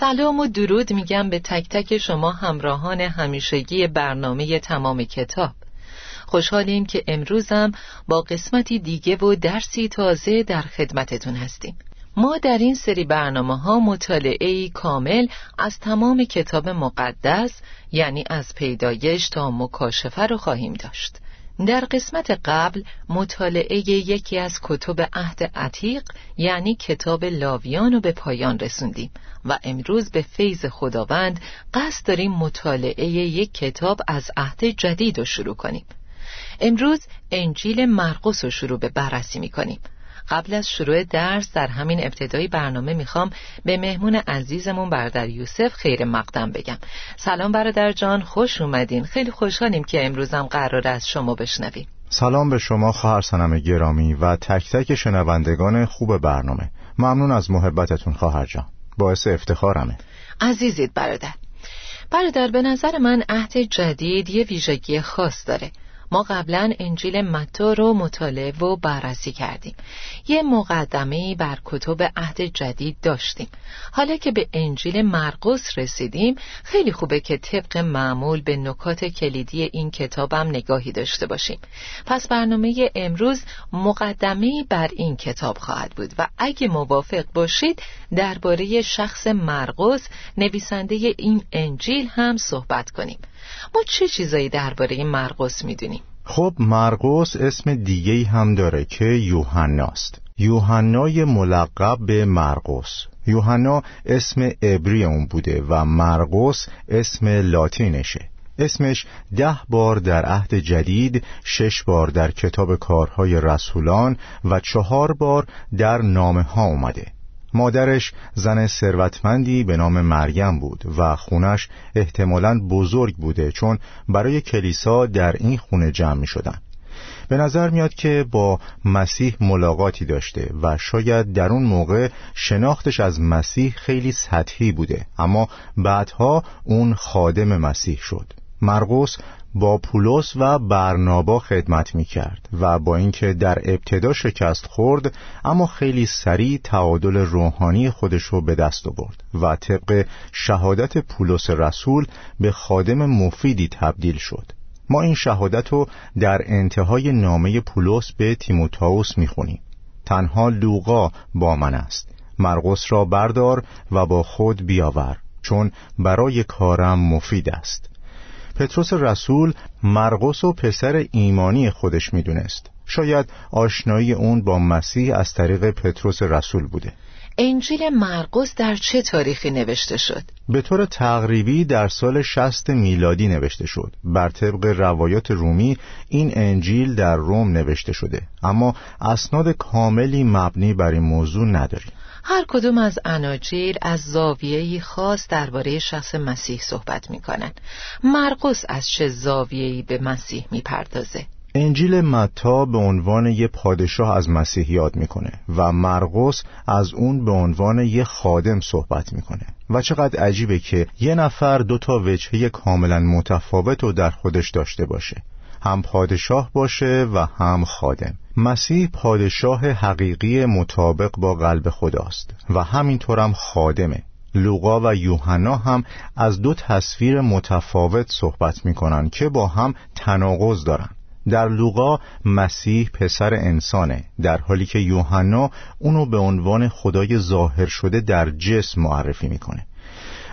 سلام و درود میگم به تک تک شما همراهان همیشگی برنامه تمام کتاب. خوشحالیم که امروزم با قسمتی دیگه و درسی تازه در خدمتتون هستیم. ما در این سری برنامه ها مطالعه کامل از تمام کتاب مقدس یعنی از پیدایش تا مکاشفه رو خواهیم داشت. در قسمت قبل مطالعه یکی از کتب عهد عتیق یعنی کتاب لاویان رو به پایان رسوندیم و امروز به فیض خداوند قصد داریم مطالعه یک کتاب از عهد جدید رو شروع کنیم. امروز انجیل مرقس رو شروع به بررسی می‌کنیم. قبل از شروع درس در همین ابتدای برنامه می‌خوام به مهمون عزیزمون برادر یوسف خیر مقدم بگم. سلام برادر جان خوش اومدین. خیلی خوشحالیم که امروزم قرار از شما بشنویم. سلام به شما خواهر سنم گرامی و تک تک شنوندگان خوب برنامه. ممنون از محبتتون خواهر جان. باعث افتخارمه. عزیزید برادر. برادر به نظر من عهد جدید یه ویژگی خاص داره. ما قبلا انجیل متا رو مطالعه و بررسی کردیم. یه مقدمه بر کتب عهد جدید داشتیم. حالا که به انجیل مرقس رسیدیم خیلی خوبه که طبق معمول به نکات کلیدی این کتابم نگاهی داشته باشیم. پس برنامه امروز مقدمه بر این کتاب خواهد بود و اگه موافق باشید درباره شخص مرقس نویسنده این انجیل هم صحبت کنیم. ما چه چیزایی درباره مرقس می‌دونیم؟ خب مرقس اسم دیگه هم داره که یوحناست یوحنای ملقب به مرقس. یوحنا اسم عبری اون بوده و مرقس اسم لاتینشه. اسمش ده بار در عهد جدید شش بار در کتاب کارهای رسولان و چهار بار در نامه ها اومده. مادرش زن ثروتمندی به نام مریم بود و خونش احتمالاً بزرگ بوده چون برای کلیسا در این خونه جمع می شدن. به نظر میاد که با مسیح ملاقاتی داشته و شاید در اون موقع شناختش از مسیح خیلی سطحی بوده اما بعدها اون خادم مسیح شد مرقس با پولس و برنابا خدمت می کرد و با اینکه در ابتدا شکست خورد اما خیلی سریع تعادل روحانی خودش رو به دست آورد و طبق شهادت پولس رسول به خادم مفیدی تبدیل شد. ما این شهادت رو در انتهای نامه پولس به تیموتائوس می‌خونیم. تنها لوقا با من است. مرقس را بردار و با خود بیاور چون برای کارم مفید است. پتروس رسول مرقس و پسر ایمانی خودش می‌دونست. شاید آشنایی اون با مسیح از طریق پتروس رسول بوده. انجیل مرقس در چه تاریخی نوشته شد؟ به طور تقریبی در سال 60 میلادی نوشته شد. بر طبق روایات رومی این انجیل در روم نوشته شده. اما اسناد کاملی مبنی بر این موضوع نداریم. هر کدوم از اناجیل از زاویه‌ای خاص درباره شخص مسیح صحبت می‌کنند. مرقس از چه زاویه‌ای به مسیح می‌پردازه؟ انجیل متا به عنوان یه پادشاه از مسیح یاد می‌کنه و مرقس از اون به عنوان یه خادم صحبت می‌کنه و چقدر عجیبه که یه نفر دو تا وجهه کاملا متفاوت رو در خودش داشته باشه هم پادشاه باشه و هم خادم مسیح پادشاه حقیقی مطابق با قلب خداست و همینطورم خادمه. لوقا و یوحنا هم از دو تصویر متفاوت صحبت می‌کنن که با هم تناقض دارن. در لوقا مسیح پسر انسانه در حالی که یوحنا اونو به عنوان خدای ظاهر شده در جسم معرفی می‌کنه.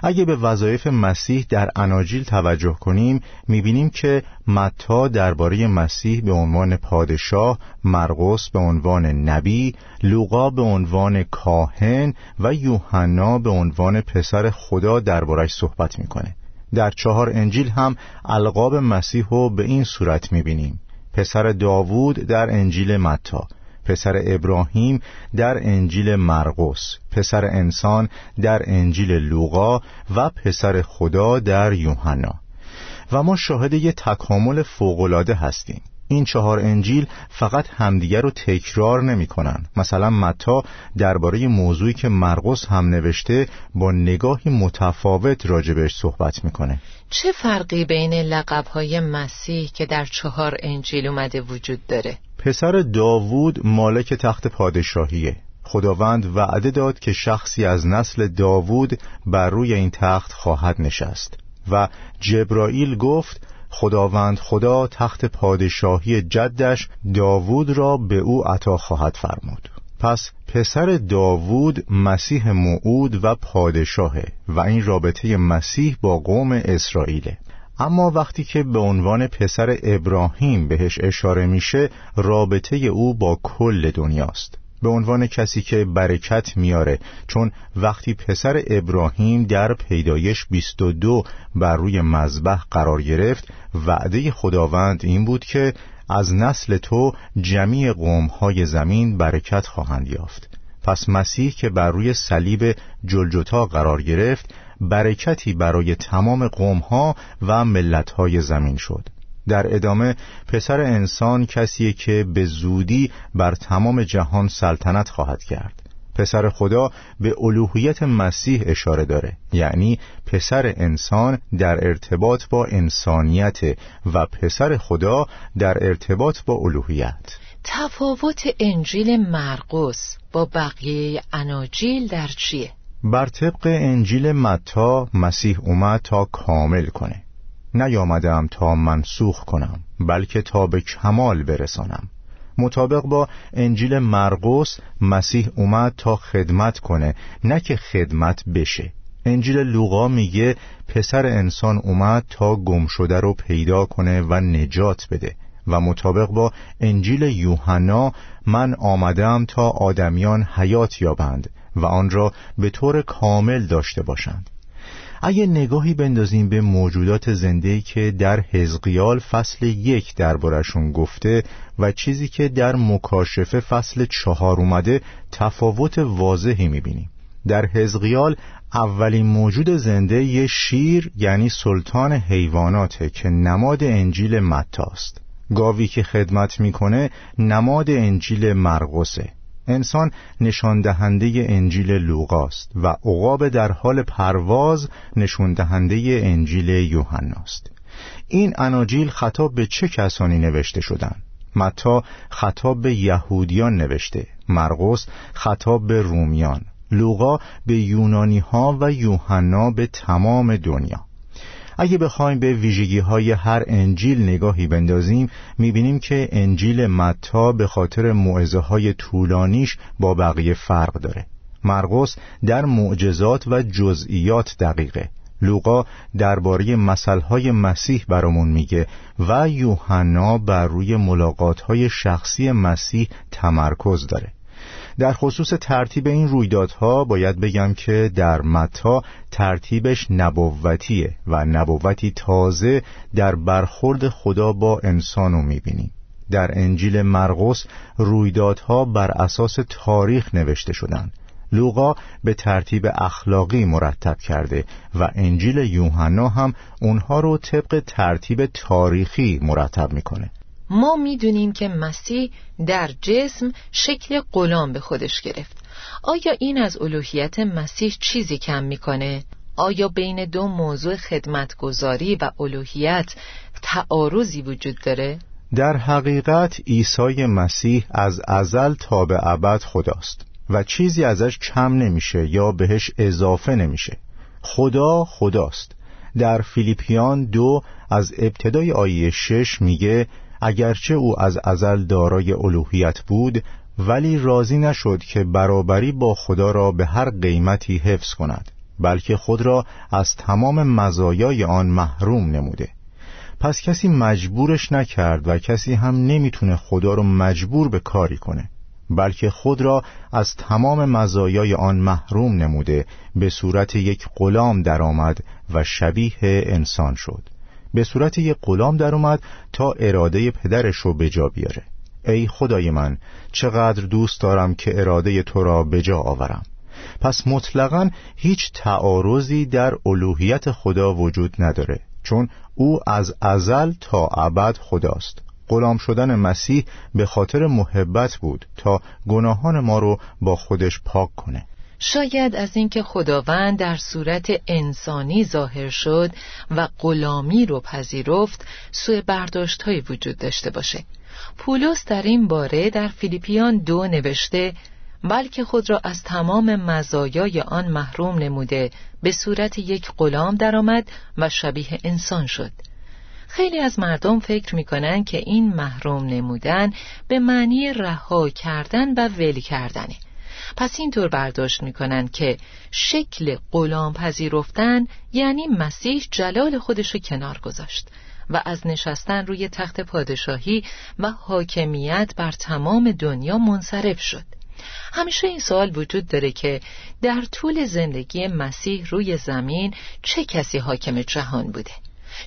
اگه به وظایف مسیح در اناجیل توجه کنیم می‌بینیم که متا درباره مسیح به عنوان پادشاه مرقس به عنوان نبی لوقا به عنوان کاهن و یوحنا به عنوان پسر خدا دربارش صحبت می‌کنه. در چهار انجیل هم القاب مسیح رو به این صورت می‌بینیم. پسر داوود در انجیل متا. پسر ابراهیم در انجیل مرقس پسر انسان در انجیل لوقا و پسر خدا در یوحنا. و ما شاهد یه تکامل فوقالعاده هستیم. این چهار انجیل فقط همدیگر رو تکرار نمی کنن. مثلا متا درباره موضوعی که مرقس هم نوشته با نگاهی متفاوت راجبش صحبت می‌کنه چه فرقی بین لقبهای مسیح که در چهار انجیل اومده وجود داره؟ پسر داوود مالک تخت پادشاهیه خداوند وعده داد که شخصی از نسل داوود بر روی این تخت خواهد نشست و جبرائیل گفت خداوند خدا تخت پادشاهی جدش داوود را به او عطا خواهد فرمود. پس پسر داوود مسیح موعود و پادشاهه و این رابطه مسیح با قوم اسرائیله. اما وقتی که به عنوان پسر ابراهیم بهش اشاره میشه رابطه او با کل دنیاست. به عنوان کسی که برکت میاره چون وقتی پسر ابراهیم در پیدایش 22 بر روی مذبح قرار گرفت وعده خداوند این بود که از نسل تو جمیع قومهای زمین برکت خواهند یافت. پس مسیح که بر روی صلیب جلجتا قرار گرفت برکتی برای تمام قومها و ملتهای زمین شد. در ادامه پسر انسان کسیه که به زودی بر تمام جهان سلطنت خواهد کرد. پسر خدا به الوهیت مسیح اشاره داره یعنی پسر انسان در ارتباط با انسانیت و پسر خدا در ارتباط با الوهیت. تفاوت انجیل مرقس با بقیه اناجیل در چیه؟ بر طبق انجیل متا مسیح اومد تا کامل کنه. نیامدم تا منسوخ کنم بلکه تا به کمال برسانم. مطابق با انجیل مرقس مسیح اومد تا خدمت کنه نه که خدمت بشه. انجیل لوقا میگه پسر انسان اومد تا گم شده رو پیدا کنه و نجات بده. و مطابق با انجیل یوحنا من آمدم تا آدمیان حیات یابند و آن را به طور کامل داشته باشند. اگه نگاهی بندازیم به موجودات زنده که در حزقیال فصل یک دربارشون گفته و چیزی که در مکاشفه فصل چهار اومده تفاوت واضحی می‌بینیم. در حزقیال اولین موجود زنده یه شیر یعنی سلطان حیواناته که نماد انجیل متاست. گاوی که خدمت می‌کنه نماد انجیل مرقسه. انسان نشان دهنده انجیل لوقاست و عقاب در حال پرواز نشان دهنده انجیل یوحناست. این اناجیل خطاب به چه کسانی نوشته شدند متا خطاب به یهودیان نوشته مرقس خطاب به رومیان لوقا به یونانی ها و یوحنا به تمام دنیا. اگه بخوایم به ویژگی های هر انجیل نگاهی بندازیم می‌بینیم که انجیل متا به خاطر معزه های طولانیش با بقیه فرق داره. مرقس در معجزات و جزئیات دقیقه. لوقا درباره مسائل مسیح برامون میگه و یوحنا بر روی ملاقات های شخصی مسیح تمرکز داره. در خصوص ترتیب این رویدادها باید بگم که در متا ترتیبش نبوتیه و نبوتی تازه در برخورد خدا با انسانو می‌بینیم در انجیل مرقس رویدادها بر اساس تاریخ نوشته شدند لوقا به ترتیب اخلاقی مرتب کرده و انجیل یوحنا هم اونها رو طبق ترتیب تاریخی مرتب می‌کنه. ما می‌دونیم که مسیح در جسم شکل غلام به خودش گرفت آیا این از الوهیت مسیح چیزی کم می‌کنه؟ آیا بین دو موضوع خدمتگذاری و الوهیت تعارضی وجود داره؟ در حقیقت عیسی مسیح از ازل تا به ابد خداست و چیزی ازش کم نمیشه یا بهش اضافه نمیشه خدا خداست در فیلیپیان دو از ابتدای آیه شش میگه اگرچه او از ازل دارای الوهیت بود ولی راضی نشد که برابری با خدا را به هر قیمتی حفظ کند بلکه خود را از تمام مزایای آن محروم نموده. پس کسی مجبورش نکرد و کسی هم نمی‌تونه خدا رو مجبور به کاری کنه بلکه خود را از تمام مزایای آن محروم نموده به صورت یک غلام درآمد و شبیه انسان شد. به صورت یک غلام درآمد تا اراده پدرش رو به جا بیاره. ای خدای من چقدر دوست دارم که اراده تو را به جا آورم. پس مطلقا هیچ تعارضی در الوهیت خدا وجود نداره چون او از ازل تا ابد خداست. غلام شدن مسیح به خاطر محبت بود تا گناهان ما رو با خودش پاک کنه. شاید از اینکه خداوند در صورت انسانی ظاهر شد و غلامی رو پذیرفت سوء برداشت های وجود داشته باشه. پولس در این باره در فیلیپیان دو نوشته بلکه خود را از تمام مزایای آن محروم نموده به صورت یک غلام درآمد و شبیه انسان شد. خیلی از مردم فکر می‌کنن که این محروم نمودن به معنی رها کردن و ول کردنه. پس اینطور برداشت می‌کنن که شکل غلام پذیرفتن یعنی مسیح جلال خودش رو کنار گذاشت و از نشستن روی تخت پادشاهی و حاکمیت بر تمام دنیا منصرف شد. همیشه این سوال وجود داره که در طول زندگی مسیح روی زمین چه کسی حاکم جهان بوده؟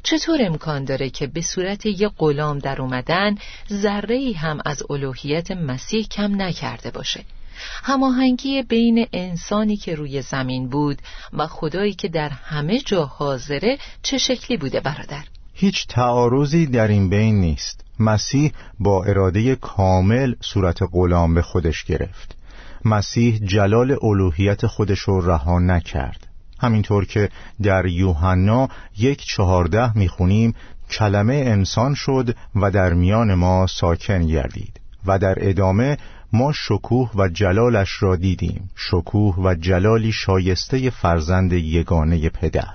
چطور امکان داره که به صورت یک غلام در اومدن ذره هم از الوهیت مسیح کم نکرده باشه؟ هماهنگی بین انسانی که روی زمین بود و خدایی که در همه جا حاضره چه شکلی بوده برادر؟ هیچ تعارضی در این بین نیست. مسیح با اراده کامل صورت غلام به خودش گرفت. مسیح جلال الوهیت خودش رو رها نکرد. همینطور که در یوحنا یک چهارده می‌خونیم کلمه انسان شد و در میان ما ساکن گردید و در ادامه ما شکوه و جلالش را دیدیم. شکوه و جلالی شایسته فرزند یگانه پدر.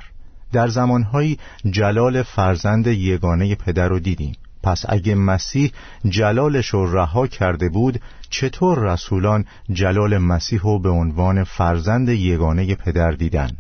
در زمانهایی جلال فرزند یگانه پدر رو دیدیم. پس اگه مسیح جلالش رو رها کرده بود چطور رسولان جلال مسیح رو به عنوان فرزند یگانه پدر دیدن؟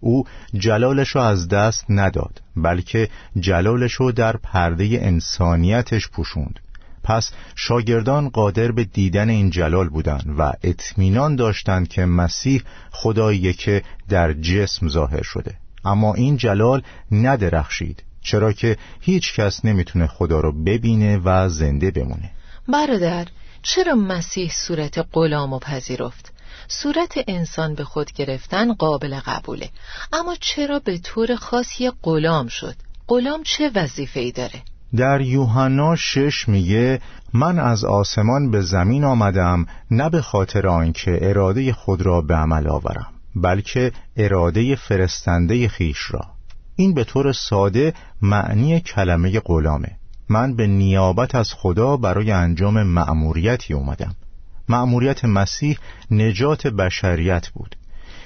او جلالش رو از دست نداد بلکه جلالش رو در پرده انسانیتش پوشوند. پس شاگردان قادر به دیدن این جلال بودند و اطمینان داشتند که مسیح خداییه که در جسم ظاهر شده اما این جلال ندرخشید چرا که هیچ کس نمی‌تونه خدا رو ببینه و زنده بمونه برادر چرا مسیح صورت غلام و پذیرفت؟ صورت انسان به خود گرفتن قابل قبوله اما چرا به طور خاصی غلام شد؟ غلام چه وظیفه ای داره؟ در یوحنا شش میگه من از آسمان به زمین آمدم نه به خاطر آنکه اراده خود را به عمل آورم بلکه اراده فرستنده خیش را. این به طور ساده معنی کلمه غلامه. من به نیابت از خدا برای انجام مأموریتی اومدم. مأموریت مسیح نجات بشریت بود.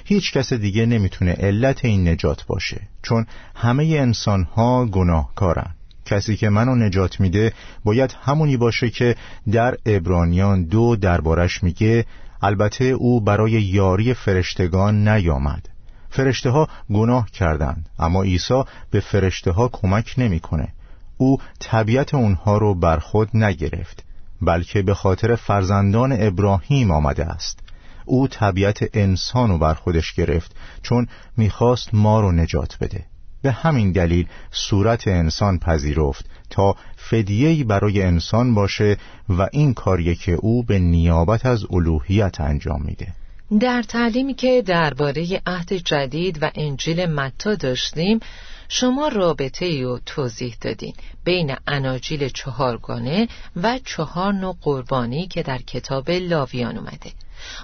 هیچ کس دیگه نمی‌تونه علت این نجات باشه چون همه انسان ها گناهکارن. کسی که منو نجات میده باید همونی باشه که در ابرانیان دو دربارش میگه البته او برای یاری فرشتگان نیامد. فرشته ها گناه کردند اما عیسی به فرشته ها کمک نمی‌کنه. او طبیعت اونها رو بر خود نگرفت بلکه به خاطر فرزندان ابراهیم آمده است. او طبیعت انسان رو بر خودش گرفت چون می‌خواست ما رو نجات بده. به همین دلیل صورت انسان پذیرفت تا فدیهی برای انسان باشه و این کاریه که او به نیابت از الوهیت انجام میده. در تعلیمی که درباره عهد جدید و انجیل متا داشتیم شما رابطه ای توضیح دادین بین اناجیل چهارگانه و چهار نوع قربانی که در کتاب لاویان اومده.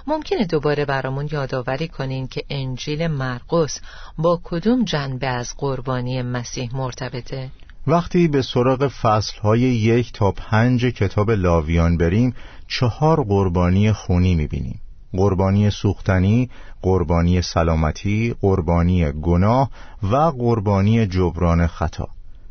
ممکنه دوباره برامون یادآوری کنین که انجیل مرقس با کدوم جنبه از قربانی مسیح مرتبطه؟ وقتی به سراغ فصلهای یک تا پنج کتاب لاویان بریم چهار قربانی خونی می‌بینیم. قربانی سوختنی، قربانی سلامتی، قربانی گناه و قربانی جبران خطا.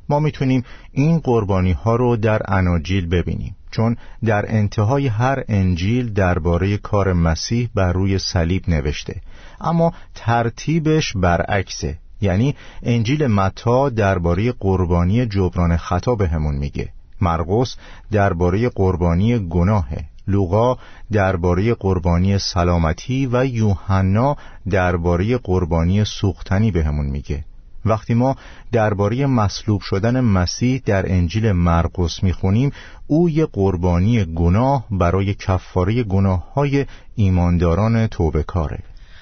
ما می‌تونیم این قربانی ها رو در اناجیل ببینیم. چون در انتهای هر انجیل درباره کار مسیح بر روی صلیب نوشته. اما ترتیبش برعکسه. یعنی انجیل متا درباره قربانی جبران خطا بهمون میگه. مرقس درباره قربانی گناهه. لوقا درباره قربانی سلامتی و یوحنا درباره قربانی سوختنی بهمون میگه. وقتی ما درباره مصلوب شدن مسیح در انجیل مرقس می‌خونیم او یه قربانی گناه برای کفاره گناه های ایمانداران توبه کاره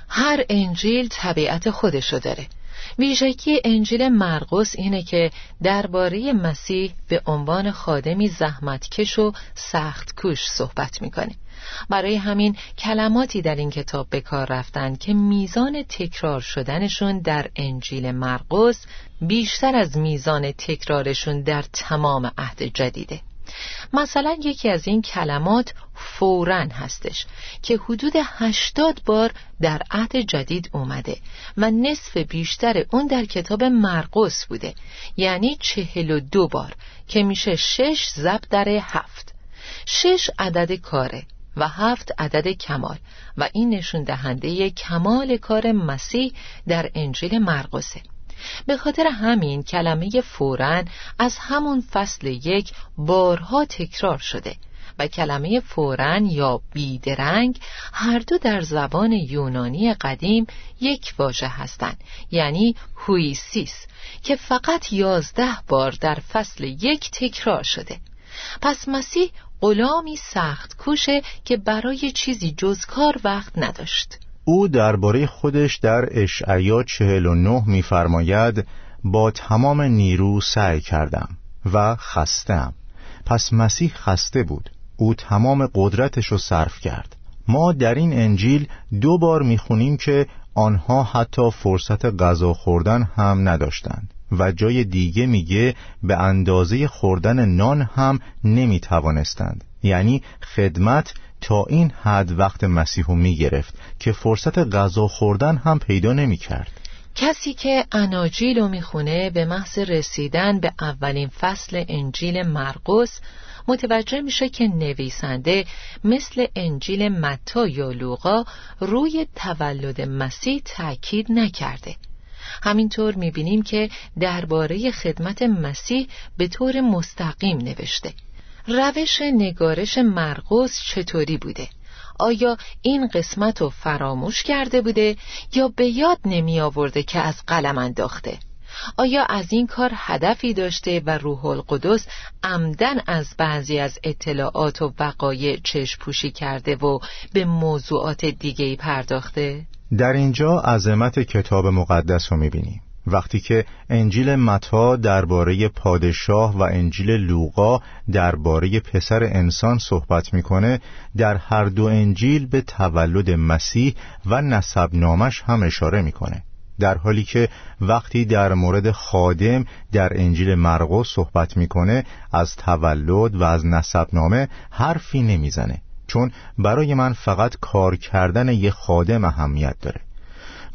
هر انجیل طبیعت خودشو داره. ویژگی انجیل مرقس اینه که درباره مسیح به عنوان خادمی زحمتکش و سخت کوش صحبت می‌کنه برای همین کلماتی در این کتاب به کار رفتن که میزان تکرار شدنشون در انجیل مرقس بیشتر از میزان تکرارشون در تمام عهد جدیده. مثلا یکی از این کلمات فورن هستش که حدود هشتاد بار در عهد جدید اومده و نصف بیشتر اون در کتاب مرقس بوده. یعنی چهل و دو بار که میشه شش زب در هفت. شش عدد کاره و هفت عدد کمال و این نشون دهنده کمال کار مسیح در انجیل مرقسه. به خاطر همین کلمه فورن از همون فصل یک بارها تکرار شده و کلمه فورن یا بیدرنگ هر دو در زبان یونانی قدیم یک واژه هستند. یعنی هویسیس که فقط یازده بار در فصل یک تکرار شده. پس مسیح غلامی سخت کوشه که برای چیزی جز کار وقت نداشت. او درباره خودش در اشعیا چهل و نه میفرماید با تمام نیرو سعی کردم و خستم پس مسیح خسته بود. او تمام قدرتش رو صرف کرد. ما در این انجیل دو بار می‌خونیم که آنها حتی فرصت غذا خوردن هم نداشتند و جای دیگه میگه به اندازه خوردن نان هم نمی‌توانستند. یعنی خدمت تا این حد وقت مسیحو می‌گرفت که فرصت غذا خوردن هم پیدا نمی‌کرد. کسی که اناجیل رو می‌خونه به محض رسیدن به اولین فصل انجیل مرقس متوجه میشه که نویسنده مثل انجیل متا یا لوقا روی تولد مسیح تأکید نکرده همینطور می‌بینیم که درباره خدمت مسیح به طور مستقیم نوشته روش نگارش مرقس چطوری بوده؟ آیا این قسمت رو فراموش کرده بوده یا به یاد نمی آورده که از قلم انداخته؟ آیا از این کار هدفی داشته و روح القدس عمدن از بعضی از اطلاعات و وقایع چشم پوشی کرده و به موضوعات دیگه پرداخته؟ در اینجا عظمت کتاب مقدس رو می‌بینیم وقتی که انجیل متا درباره پادشاه و انجیل لوقا درباره پسر انسان صحبت می‌کنه در هر دو انجیل به تولد مسیح و نسب نامش هم اشاره می‌کنه. در حالی که وقتی در مورد خادم در انجیل مرقس صحبت می‌کنه از تولد و از نسب نامه حرفی نمی‌زنه چون برای من فقط کار کردن یه خادم اهمیت داره.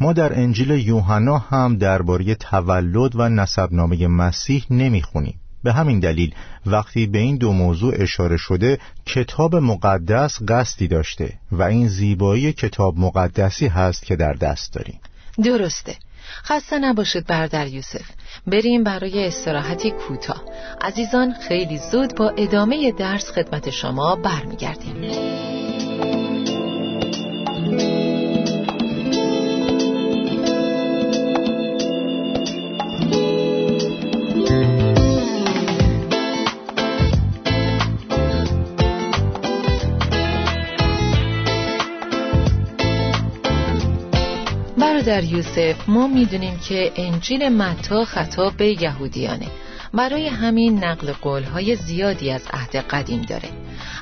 ما در انجیل یوحنا هم درباره تولد و نسبنامه مسیح نمی‌خونیم. به همین دلیل وقتی به این دو موضوع اشاره شده کتاب مقدس قصدی داشته و این زیبایی کتاب مقدسی هست که در دست داریم. درسته. خسته نباشید بردر یوسف. بریم برای استراحتی کوتاه. عزیزان خیلی زود با ادامه درس خدمت شما برمیگردیم. در یوسف ما می‌دونیم که انجیل متا خطاب به یهودیانه. برای همین نقل قولهای زیادی از عهد قدیم داره.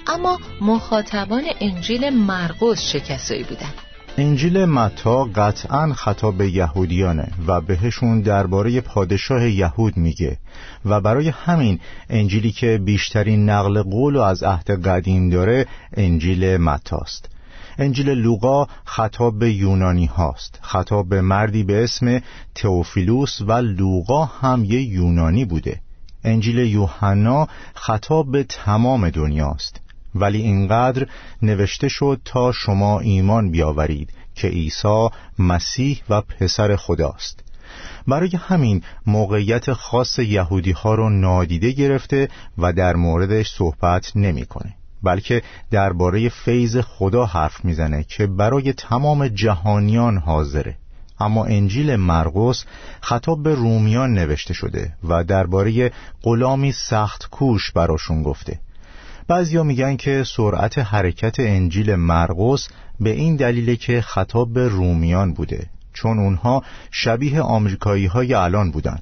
اما مخاطبان انجیل مرقس چه کسایی بودن؟ انجیل متا قطعا خطاب به یهودیانه و بهشون درباره پادشاه یهود میگه. و برای همین انجیلی که بیشترین نقل قول از عهد قدیم داره انجیل متاست. انجیل لوقا خطاب به یونانی هاست. خطاب به مردی به اسم تئوفیلوس و لوقا هم یه یونانی بوده. انجیل یوحنا خطاب به تمام دنیاست ولی اینقدر نوشته شد تا شما ایمان بیاورید که عیسی مسیح و پسر خداست. برای همین موقعیت خاص یهودی ها رو نادیده گرفته و در موردش صحبت نمی‌کنه. بلکه درباره فیض خدا حرف می‌زنه که برای تمام جهانیان حاضره. اما انجیل مرقس خطاب به رومیان نوشته شده و درباره غلامی سخت کوش براشون گفته. بعضیا میگن که سرعت حرکت انجیل مرقس به این دلیل که خطاب به رومیان بوده چون اونها شبیه آمریکایی های الان بودن.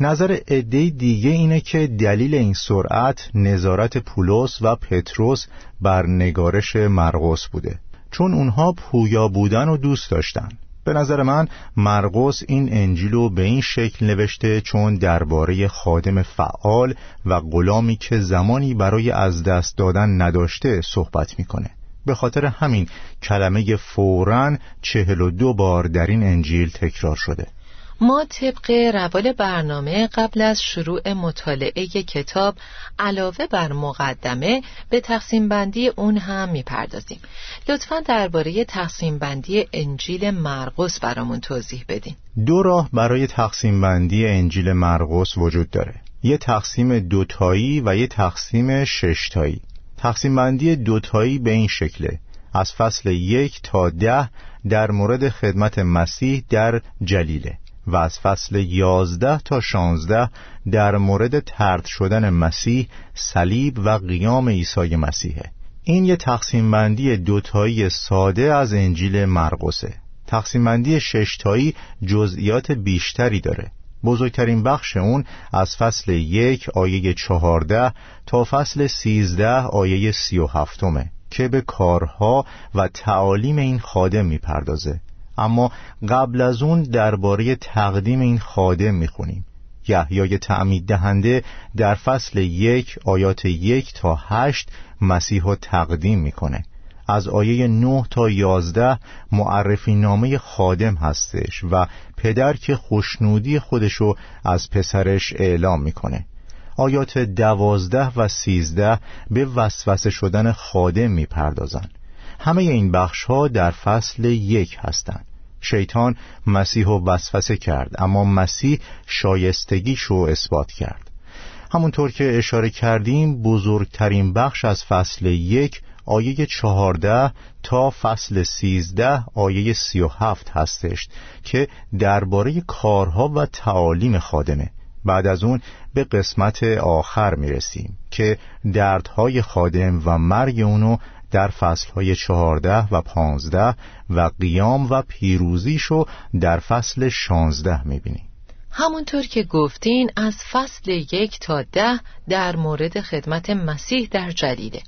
نظر عده دیگه اینه که دلیل این سرعت نظارت پولس و پتروس بر نگارش مرقس بوده. چون اونها پویا بودن و دوست داشتن. به نظر من مرقس این انجیل رو به این شکل نوشته چون درباره خادم فعال و غلامی که زمانی برای از دست دادن نداشته صحبت می‌کنه. به خاطر همین کلمه فورا چهل و دو بار در این انجیل تکرار شده. ما طبق روال برنامه قبل از شروع مطالعه کتاب علاوه بر مقدمه به تقسیم بندی اون هم می‌پردازیم. لطفا درباره تقسیم بندی انجیل مرقس برامون توضیح بدین. دو راه برای تقسیم بندی انجیل مرقس وجود داره. یه تقسیم دوتایی و یه تقسیم ششتایی. تقسیم بندی دوتایی به این شکله. از فصل یک تا ده در مورد خدمت مسیح در جلیله. و از فصل یازده تا شانزده در مورد ترد شدن مسیح صلیب و قیام عیسی مسیحه. این یه تقسیم بندی دوتایی ساده از انجیل مرقسه. تقسیم بندی ششتایی جزئیات بیشتری داره. بزرگترین بخش اون از فصل یک آیه چهارده تا فصل سیزده آیه سی و هفتمه که به کارها و تعالیم این خادم می‌پردازه. اما قبل از اون درباره تقدیم این خادم می‌خونیم. یحیای تعمید دهنده در فصل یک آیات یک تا هشت مسیح تقدیم می‌کنه. از آیه 9 تا 11 معرفی نامه خادم هستش و پدر که خوشنودی خودشو از پسرش اعلام می‌کنه. آیات دوازده و سیزده به وسوسه شدن خادم می‌پردازن همه این بخش ها در فصل یک هستند. شیطان مسیح و وسوسه کرد اما مسیح شایستگیش رو اثبات کرد. همونطور که اشاره کردیم بزرگترین بخش از فصل یک آیه چهارده تا فصل سیزده آیه سی و هفت هستش که درباره کارها و تعالیم خادمه. بعد از اون به قسمت آخر می‌رسیم که دردهای خادم و مرگ اونو در فصلهای چهارده و پانزده و قیام و پیروزیشو در فصل شانزده می‌بینیم. همونطور که گفتین از فصل یک تا ده در مورد خدمت مسیح در جلیله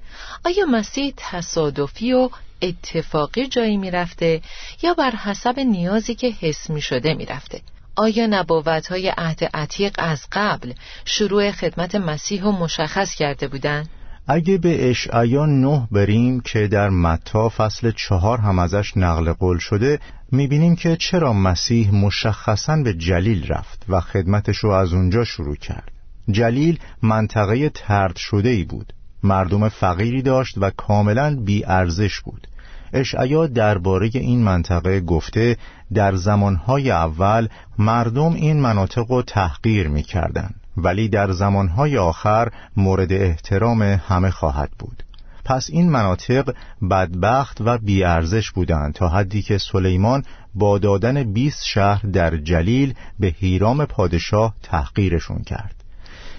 آیا مسیح تصادفی و اتفاقی جایی می‌رفته یا بر حسب نیازی که حس می شده می‌رفته؟ آیا نبوت های عهد عتیق از قبل شروع خدمت مسیح رو مشخص کرده بودند؟ اگه به اشعیا نه بریم که در متا فصل چهار هم ازش نقل قول شده می‌بینیم که چرا مسیح مشخصا به جلیل رفت و خدمتش رو از اونجا شروع کرد. جلیل منطقه ترد شده ای بود. مردم فقیری داشت و کاملا بی ارزش بود. اشعیا درباره این منطقه گفته در زمانهای اول مردم این مناطق رو تحقیر می‌کردند ولی در زمانهای آخر مورد احترام همه خواهد بود. پس این مناطق بدبخت و بیارزش بودند تا حدی که سلیمان با دادن 20 شهر در جلیل به هیرام پادشاه تحقیرشون کرد.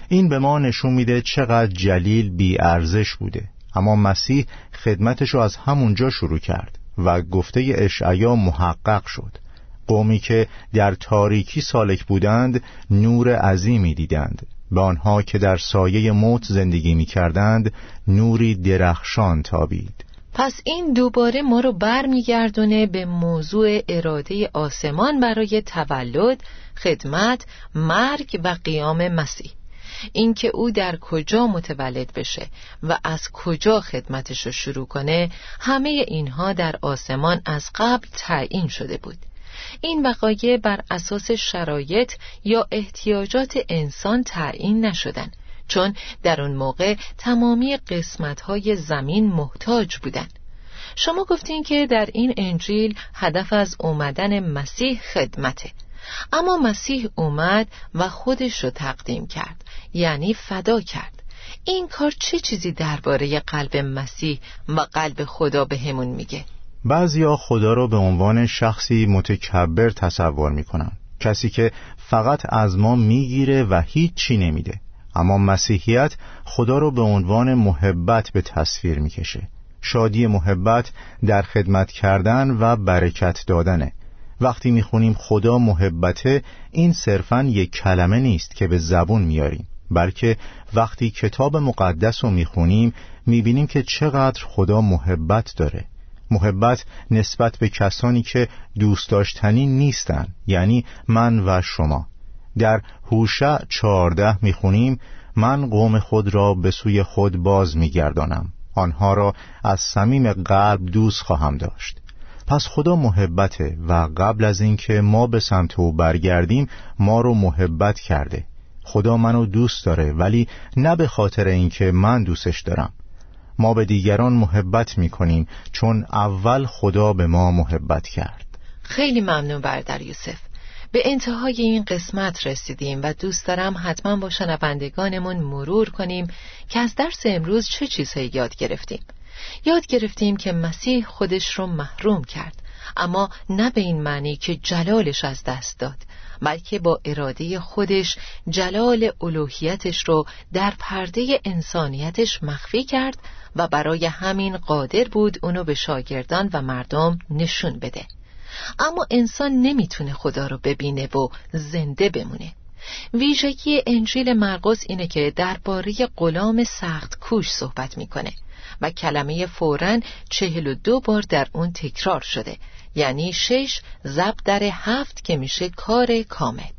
این به ما نشون میده چقدر جلیل بیارزش بوده. اما مسیح خدمتشو از همونجا شروع کرد و گفته اشعیا محقق شد. قومی که در تاریکی سالک بودند نور عظیمی دیدند. به آنها که در سایه موت زندگی می کردند نوری درخشان تابید. پس این دوباره ما رو برمیگردونه به موضوع اراده آسمان برای تولد، خدمت، مرگ و قیام مسیح. اینکه او در کجا متولد بشه و از کجا خدمتش رو شروع کنه همه اینها در آسمان از قبل تعیین شده بود. این وقایع بر اساس شرایط یا احتیاجات انسان تعیین نشدن چون در اون موقع تمامی قسمتهای زمین محتاج بودند. شما گفتین که در این انجیل هدف از اومدن مسیح خدمته اما مسیح اومد و خودش رو تقدیم کرد یعنی فدا کرد این کار چه چیزی درباره قلب مسیح و قلب خدا به همون میگه؟ بعضیا خدا رو به عنوان شخصی متکبر تصور می‌کنن. کسی که فقط از ما می‌گیره و هیچ چی نمیده. اما مسیحیت خدا رو به عنوان محبت به تصویر می‌کشه. شادی محبت در خدمت کردن و برکت دادنه. وقتی می‌خونیم خدا محبته این صرفا یک کلمه نیست که به زبون میاریم بلکه وقتی کتاب مقدس رو می‌خونیم می‌بینیم که چقدر خدا محبت داره. محبت نسبت به کسانی که دوست داشتنی نیستن یعنی من و شما. در هوشع چهارده می‌خونیم من قوم خود را به سوی خود باز میگردانم. آنها را از صمیم قلب دوست خواهم داشت. پس خدا محبته و قبل از اینکه ما به سمت او برگردیم ما رو محبت کرده. خدا منو دوست داره ولی نه به خاطر اینکه من دوستش دارم. ما به دیگران محبت می‌کنیم چون اول خدا به ما محبت کرد. خیلی ممنون بردر یوسف. به انتهای این قسمت رسیدیم و دوست دارم حتما با شنوندگانمون مرور کنیم که از درس امروز چه چیزهایی یاد گرفتیم. یاد گرفتیم که مسیح خودش رو محروم کرد اما نه به این معنی که جلالش از دست داد. بلکه با اراده خودش جلال الوهیتش رو در پرده انسانیتش مخفی کرد و برای همین قادر بود اونو به شاگردان و مردم نشون بده. اما انسان نمی‌تونه خدا رو ببینه و زنده بمونه. ویژگی انجیل مرقس اینه که درباره غلام سخت کوش صحبت می‌کنه و کلمه فورا چهل و دو بار در اون تکرار شده یعنی شش زب در هفت که میشه کار کامل.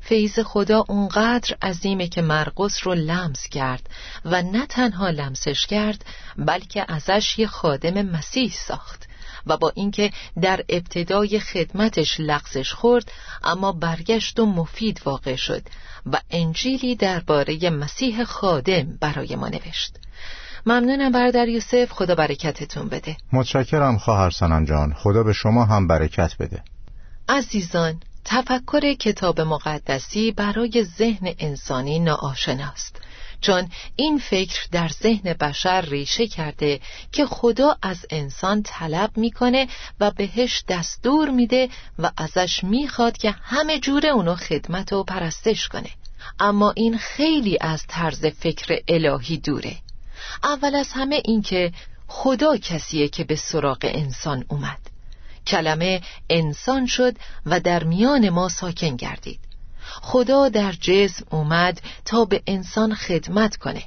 فیض خدا اونقدر عظیمه که مرقس رو لمس کرد و نه تنها لمسش کرد بلکه ازش یه خادم مسیح ساخت و با اینکه در ابتدای خدمتش لغزش خورد اما برگشت و مفید واقع شد و انجیلی درباره مسیح خادم برای ما نوشت. ممنونم برادر یوسف. خدا برکتتون بده. متشکرم خواهر سنان جان. خدا به شما هم برکت بده. عزیزان تفکر کتاب مقدسی برای ذهن انسانی ناآشناست. چون این فکر در ذهن بشر ریشه کرده که خدا از انسان طلب می‌کنه و بهش دستور میده و ازش می‌خواد که همه جور اونو خدمت و پرستش کنه. اما این خیلی از طرز فکر الهی دوره. اول از همه این که خدا کسیه که به سراغ انسان اومد. کلمه انسان شد و در میان ما ساکن گردید. خدا در جسم اومد تا به انسان خدمت کنه.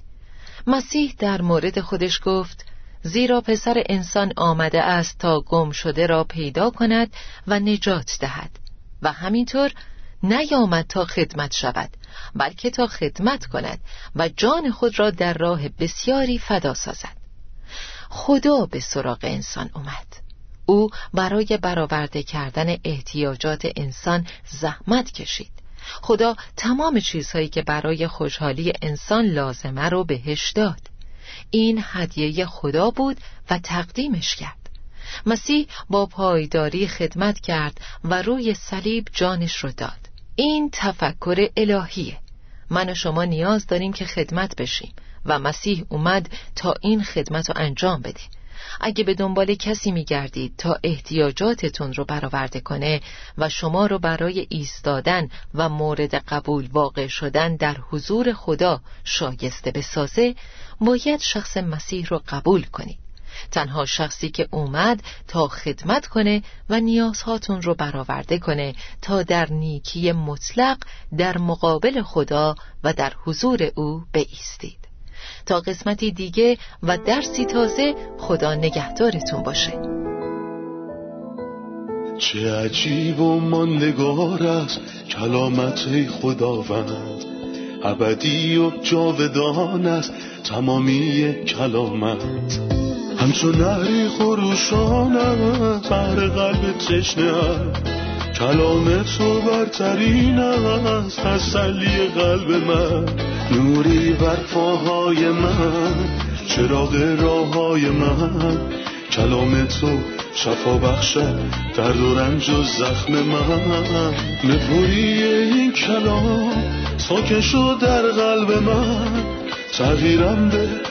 مسیح در مورد خودش گفت زیرا پسر انسان آمده است تا گم شده را پیدا کند و نجات دهد و همینطور نیامد تا خدمت شود بلکه تا خدمت کند و جان خود را در راه بسیاری فدا سازد. خدا به سراغ انسان اومد. او برای برآورده کردن احتیاجات انسان زحمت کشید. خدا تمام چیزهایی که برای خوشحالی انسان لازمه رو بهش داد. این هدیه خدا بود و تقدیمش کرد. مسیح با پایداری خدمت کرد و روی صلیب جانش رو داد. این تفکر الهیه. من و شما نیاز داریم که خدمت بشیم و مسیح اومد تا این خدمت رو انجام بده. اگه به دنبال کسی میگردید تا احتیاجاتتون رو برآورده کنه و شما رو برای ایستادن و مورد قبول واقع شدن در حضور خدا شایسته بسازه باید شخص مسیح رو قبول کنید. تنها شخصی که اومد تا خدمت کنه و نیازهاتون رو برآورده کنه تا در نیکی مطلق در مقابل خدا و در حضور او بایستید. تا قسمتی دیگه و درسی تازه خدا نگهدارتون باشه. چه عجیب و ماندگار است کلامت خداوند. ابدی و جاودان است تمامی کلامت. همچون نهری خروشان بر قلب تشنه کلام تو برترین است تسلی قلب من. نوری بر پاهای من چراغ راه های من. کلام تو شفا بخشد درد و رنج و زخم من. نپوری این کلام ساکن شد در قلب من. تغییرم به